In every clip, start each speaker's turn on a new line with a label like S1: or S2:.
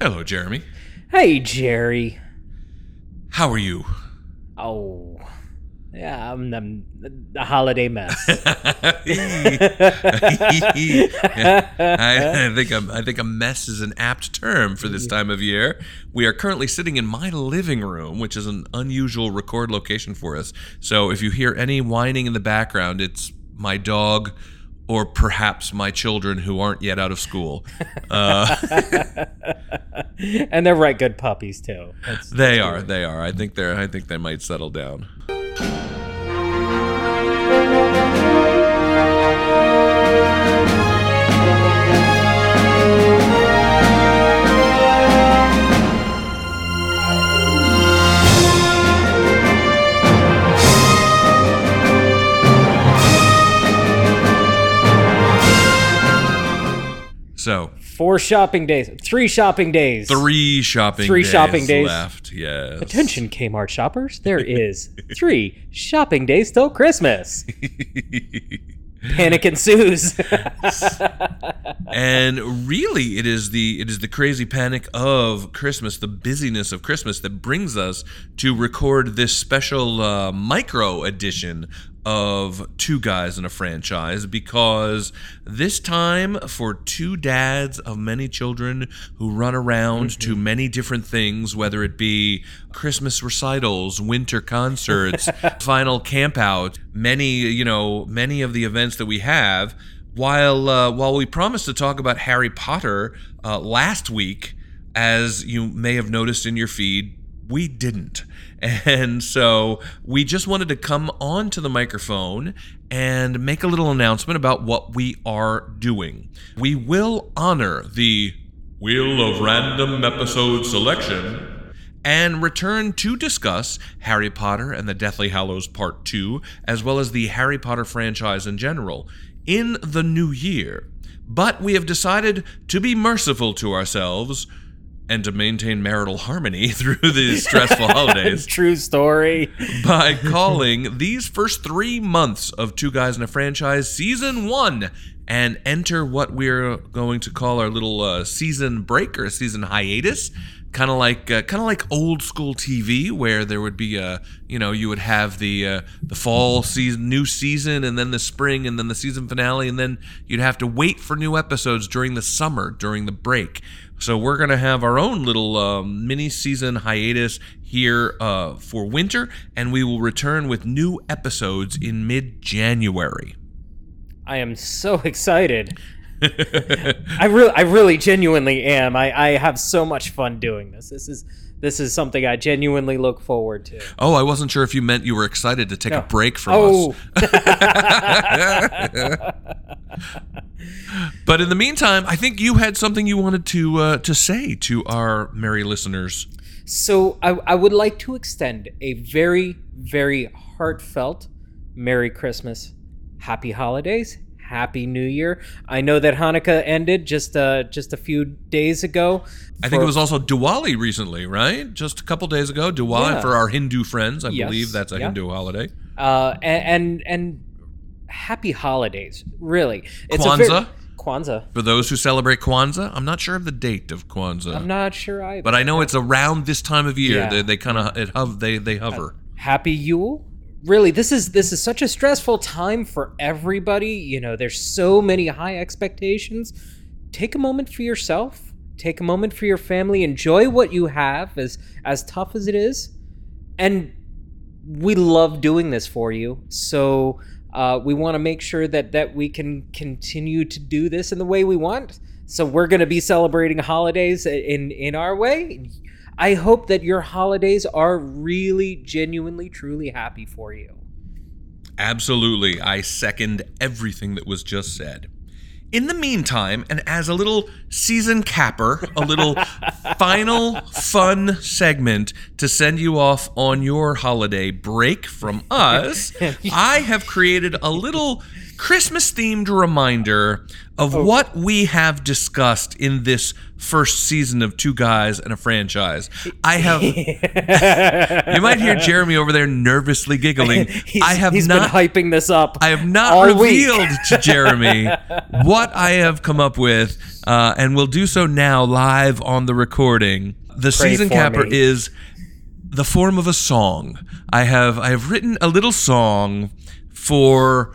S1: Hello, Jeremy.
S2: Hey, Jerry.
S1: How are you?
S2: Oh, yeah, I'm, I'm a holiday mess.
S1: I, think a, I think a mess is an apt term for this time of year. We are currently sitting in my living room, which is an unusual record location for us. So if you hear any whining in the background, it's my dog or perhaps my children who aren't yet out of school. Uh,
S2: and they're right good puppies too. That's,
S1: they
S2: that's
S1: are.
S2: weird.
S1: They are. I think they're. I think they might settle down. So
S2: Four shopping days. Three shopping days.
S1: three shopping
S2: Three
S1: days
S2: shopping days.
S1: left. Yes.
S2: Attention, Kmart shoppers. There is three shopping days till Christmas. Panic ensues.
S1: and really it is the it is the crazy panic of christmas the busyness of christmas that brings us to record this special uh, micro edition of two guys and a franchise because this time for two dads of many children who run around to many different things whether it be christmas recitals winter concerts final campout many you know many of the events that we have while uh, while we promised to talk about Harry Potter uh, last week, as you may have noticed in your feed, we didn't. And so we just wanted to come onto the microphone and make a little announcement about what we are doing. We will honor the Wheel of Random Episode Selection and return to discuss Harry Potter and the Deathly Hallows Part 2, as well as the Harry Potter franchise in general, in the new year. But we have decided to be merciful to ourselves and to maintain marital harmony through these stressful holidays
S2: True story.
S1: by calling these first three months of Two Guys and a Franchise Season 1 and enter what we're going to call our little uh, season break or season hiatus. Kind of like, uh, kind of like old school TV, where there would be a, you know, you would have the uh, the fall season, new season, and then the spring, and then the season finale, and then you'd have to wait for new episodes during the summer, during the break. So we're gonna have our own little um, mini season hiatus here uh, for winter, and we will return with new episodes in mid January.
S2: I am so excited. I really, I really, genuinely am. I, I have so much fun doing this. This is, this is something I genuinely look forward to.
S1: Oh, I wasn't sure if you meant you were excited to take a break from
S2: Oh,
S1: us. But in the meantime, I think you had something you wanted to uh, to say to our merry listeners.
S2: so I, I would like to extend a very, very heartfelt Merry Christmas, Happy Holidays, Happy New Year. I know that Hanukkah ended just uh just a few days ago.
S1: I think it was also Diwali recently, right? Just a couple days ago. Diwali
S2: Yeah.
S1: for our Hindu friends. I
S2: Yes,
S1: believe that's a
S2: yeah.
S1: Hindu holiday.
S2: uh and and, and Happy Holidays. Really, a
S1: Kwanzaa?
S2: very- Kwanzaa.
S1: For those who celebrate Kwanzaa, I'm not sure of the date of Kwanzaa,
S2: I'm not sure either.
S1: but I know it's around this time of year.
S2: Yeah.
S1: They, they kind of it hov- they they hover.
S2: happy Yule. Really, this is this is such a stressful time for everybody. You know, there's so many high expectations. Take a moment for yourself. Take a moment for your family. Enjoy what you have, as as tough as it is. And we love doing this for you. So uh, we want to make sure that that we can continue to do this in the way we want. So we're going to be celebrating holidays in in our way. I hope that your holidays are really, genuinely, truly happy for you.
S1: Absolutely. I second everything that was just said. In the meantime, and as a little season capper, a little final fun segment to send you off on your holiday break from us, I have created a little Christmas themed reminder of
S2: Oh.
S1: what we have discussed in this first season of Two Guys and a Franchise. I have. you might hear Jeremy over there nervously giggling.
S2: He's,
S1: I have
S2: he's
S1: not.
S2: been hyping this up.
S1: I have not revealed to Jeremy what I have come up with, uh, and we'll do so now live on the recording. The
S2: Pray
S1: season capper
S2: me.
S1: is the form of a song. I have I have written a little song for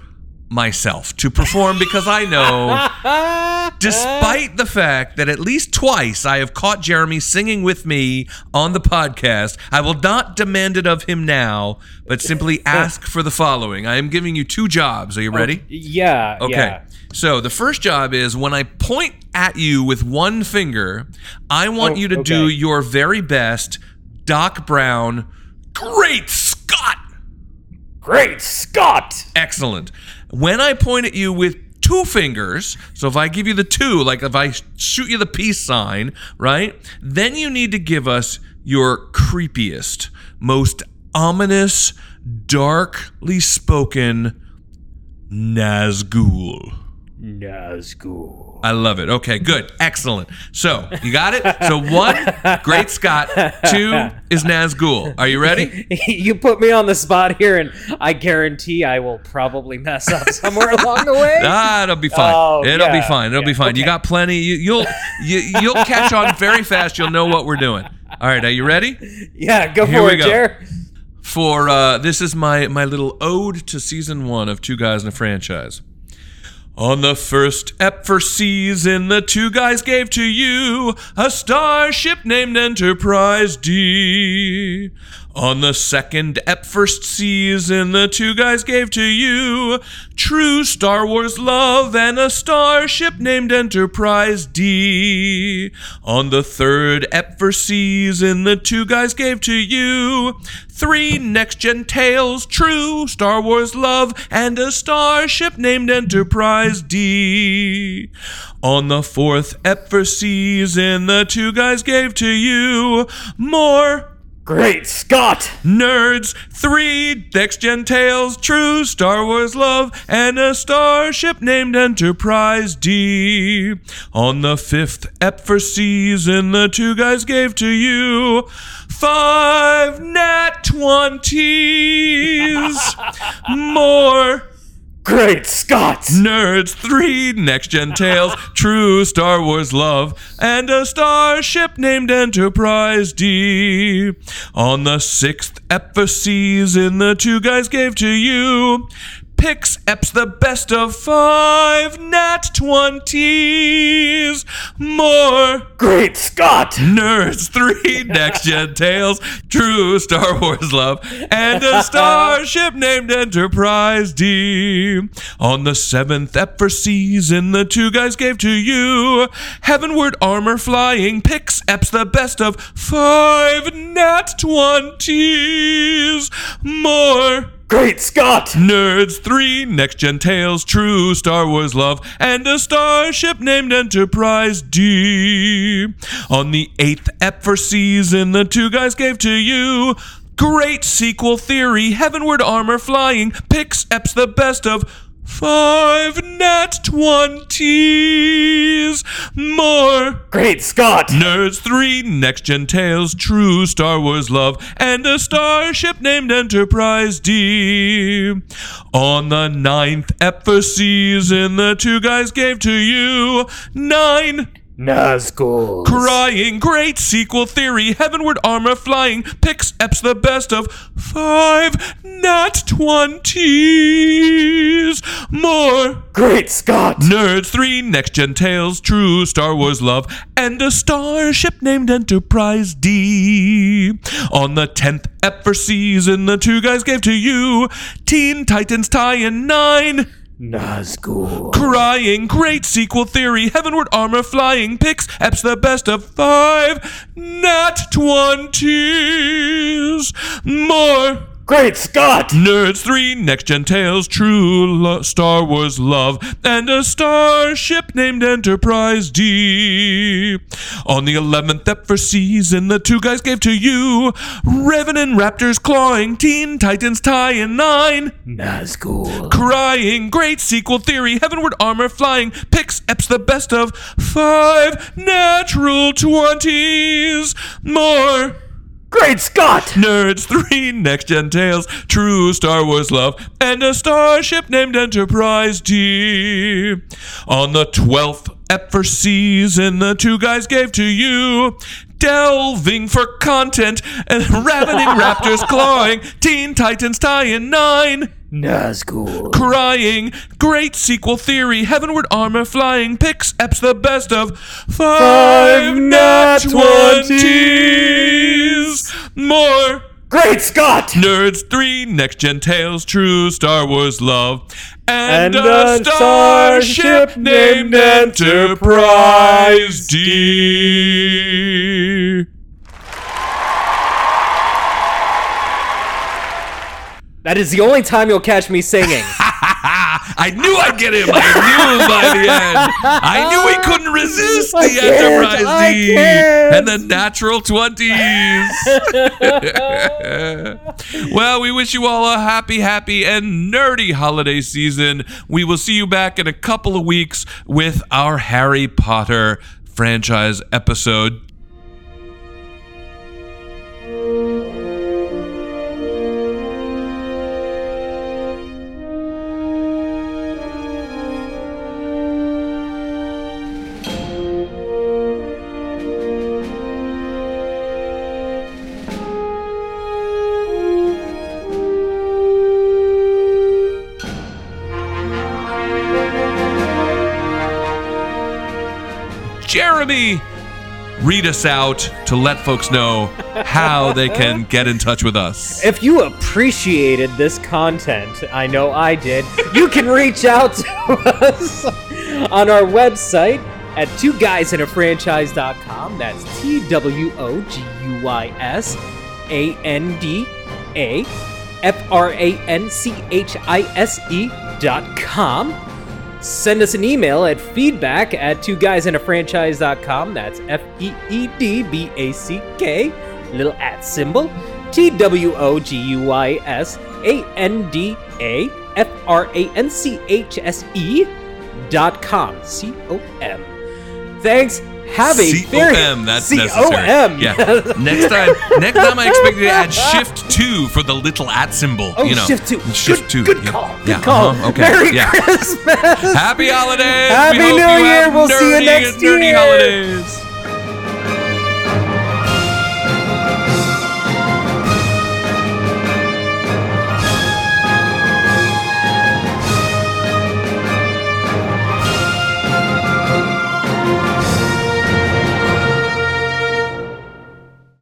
S1: myself to perform because I know despite the fact that at least twice I have caught Jeremy singing with me on the podcast, I will not demand it of him now, but simply ask for the following. I am giving you two jobs. Are you ready?
S2: Oh, yeah.
S1: Okay.
S2: Yeah.
S1: So the first job is when I point at you with one finger, I want
S2: Oh,
S1: you to do your very best Doc Brown. Great!
S2: Great Scott!
S1: Excellent. When I point at you with two fingers, so if I give you the two, like if I shoot you the peace sign, right? Then you need to give us your creepiest, most ominous, darkly spoken Nazgul.
S2: Nazgul.
S1: I love it. Okay, good. Excellent. So, you got it? So, one, Great Scott. Two is Nazgul. Are you ready?
S2: you put me on the spot here, and I guarantee I will probably mess up somewhere along the way.
S1: Ah, it'll be fine.
S2: Oh,
S1: it'll be fine. It'll be
S2: yeah,
S1: fine. You got plenty. You, you'll you, you'll catch on very fast. You'll know what we're doing. All right, are you ready?
S2: yeah, go
S1: Here
S2: for it,
S1: go.
S2: Jer.
S1: For uh, this is my my little ode to season one of Two Guys and a Franchise. On the first ep for season, the two guys gave to you a starship named Enterprise D. On the second ep first season, the two guys gave to you true Star Wars love and a starship named Enterprise D. On the third ep first season, the two guys gave to you three next gen tales, true Star Wars love, and a starship named Enterprise D. On the fourth ep first season, the two guys gave to you more
S2: Great Scott!
S1: Nerds, three next gen tales, true Star Wars love, and a starship named Enterprise D. On the fifth ep for season, the two guys gave to you five nat twenties. More
S2: Great Scott!
S1: Nerds, three next gen tales, true Star Wars love, and a starship named Enterprise D. On the sixth ep for season, the two guys gave to you. Pix eps the best of five nat twenties. More
S2: Great Scott!
S1: Nerds, three next gen tales, true Star Wars love, and a starship named Enterprise D. On the seventh ep for season, the two guys gave to you heavenward armor flying, pix eps the best of five nat twenties. More
S2: Great Scott!
S1: Nerds, three next gen tales, true Star Wars love, and a starship named Enterprise D. On the eighth ep for season, the two guys gave to you. Great sequel theory, heavenward armor flying, picks eps the best of five nat twenties. More
S2: Great Scott!
S1: Nerds 3, Next Gen Tales, True Star Wars Love, and a starship named Enterprise D. On the ninth ep for season, the two guys gave to you nine.
S2: Nazgul.
S1: Crying, great sequel theory, heavenward armor flying, picks eps the best of five nat twenties. More.
S2: Great Scott!
S1: Nerds 3, Next Gen Tales, True Star Wars Love, and a starship named Enterprise D. On the 10th ep for season, the two guys gave to you Teen Titans Tie in 9.
S2: Nazgul.
S1: Crying, great sequel theory, heavenward armor flying, picks, eps the best of five, nat twenties. More.
S2: Great Scott!
S1: Nerds 3, Next Gen Tales, True lo- Star Wars Love, and a starship named Enterprise D. On the 11th ep for season, the two guys gave to you Revenant Raptors clawing, Teen Titans tie in 9.
S2: Nazgul.
S1: Crying, great sequel theory, heavenward armor flying, picks eps the best of five natural 20s. More.
S2: Great Scott!
S1: Nerds 3, Next Gen Tales, True Star Wars Love, and a starship named Enterprise D. On the 12th Epfer season, the two guys gave to you. Delving for content and ravening raptors clawing, Teen Titans tie in nine.
S2: Nazgul.
S1: Crying, great sequel theory, heavenward armor flying, picks Epps the best of five,
S2: five
S1: not
S2: 20.
S1: 20 is more.
S2: Great Scott!
S1: Nerds 3, Next Gen Tales, True Star Wars Love, and,
S2: and
S1: a,
S2: a
S1: starship,
S2: starship
S1: named Enterprise D.
S2: That is the only time you'll catch me singing.
S1: I knew I'd get him. I knew him by the end. I knew he couldn't resist the Enterprise
S2: I
S1: D
S2: can't.
S1: and the natural 20s. well, we wish you all a happy, happy, and nerdy holiday season. We will see you back in a couple of weeks with our Harry Potter franchise episode. Jeremy, read us out to let folks know how they can get in touch with us.
S2: if you appreciated this content, I know I did, you can reach out to us on our website at two guys and a franchise.com. That's T W O G U Y S A N D A F R A N C H I S E dot com. Send us an email at feedback at two guys and a franchise.com. That's F E E D B A C K, little at symbol. T W O G U Y S A N D A F R A N C H S E dot com. C O M. Thanks. Have a very
S1: C-O-M, that's necessary.
S2: M.
S1: Yeah. Next time, next time I expect you to add shift two for the little at symbol.
S2: Oh,
S1: you know,
S2: shift two.
S1: Shift
S2: good,
S1: two.
S2: Good
S1: yeah.
S2: call. Good
S1: Yeah,
S2: call.
S1: uh-huh, Okay.
S2: Merry
S1: yeah.
S2: Christmas.
S1: Happy holidays.
S2: Happy New Year. We'll see you next
S1: nerdy
S2: year.
S1: holidays.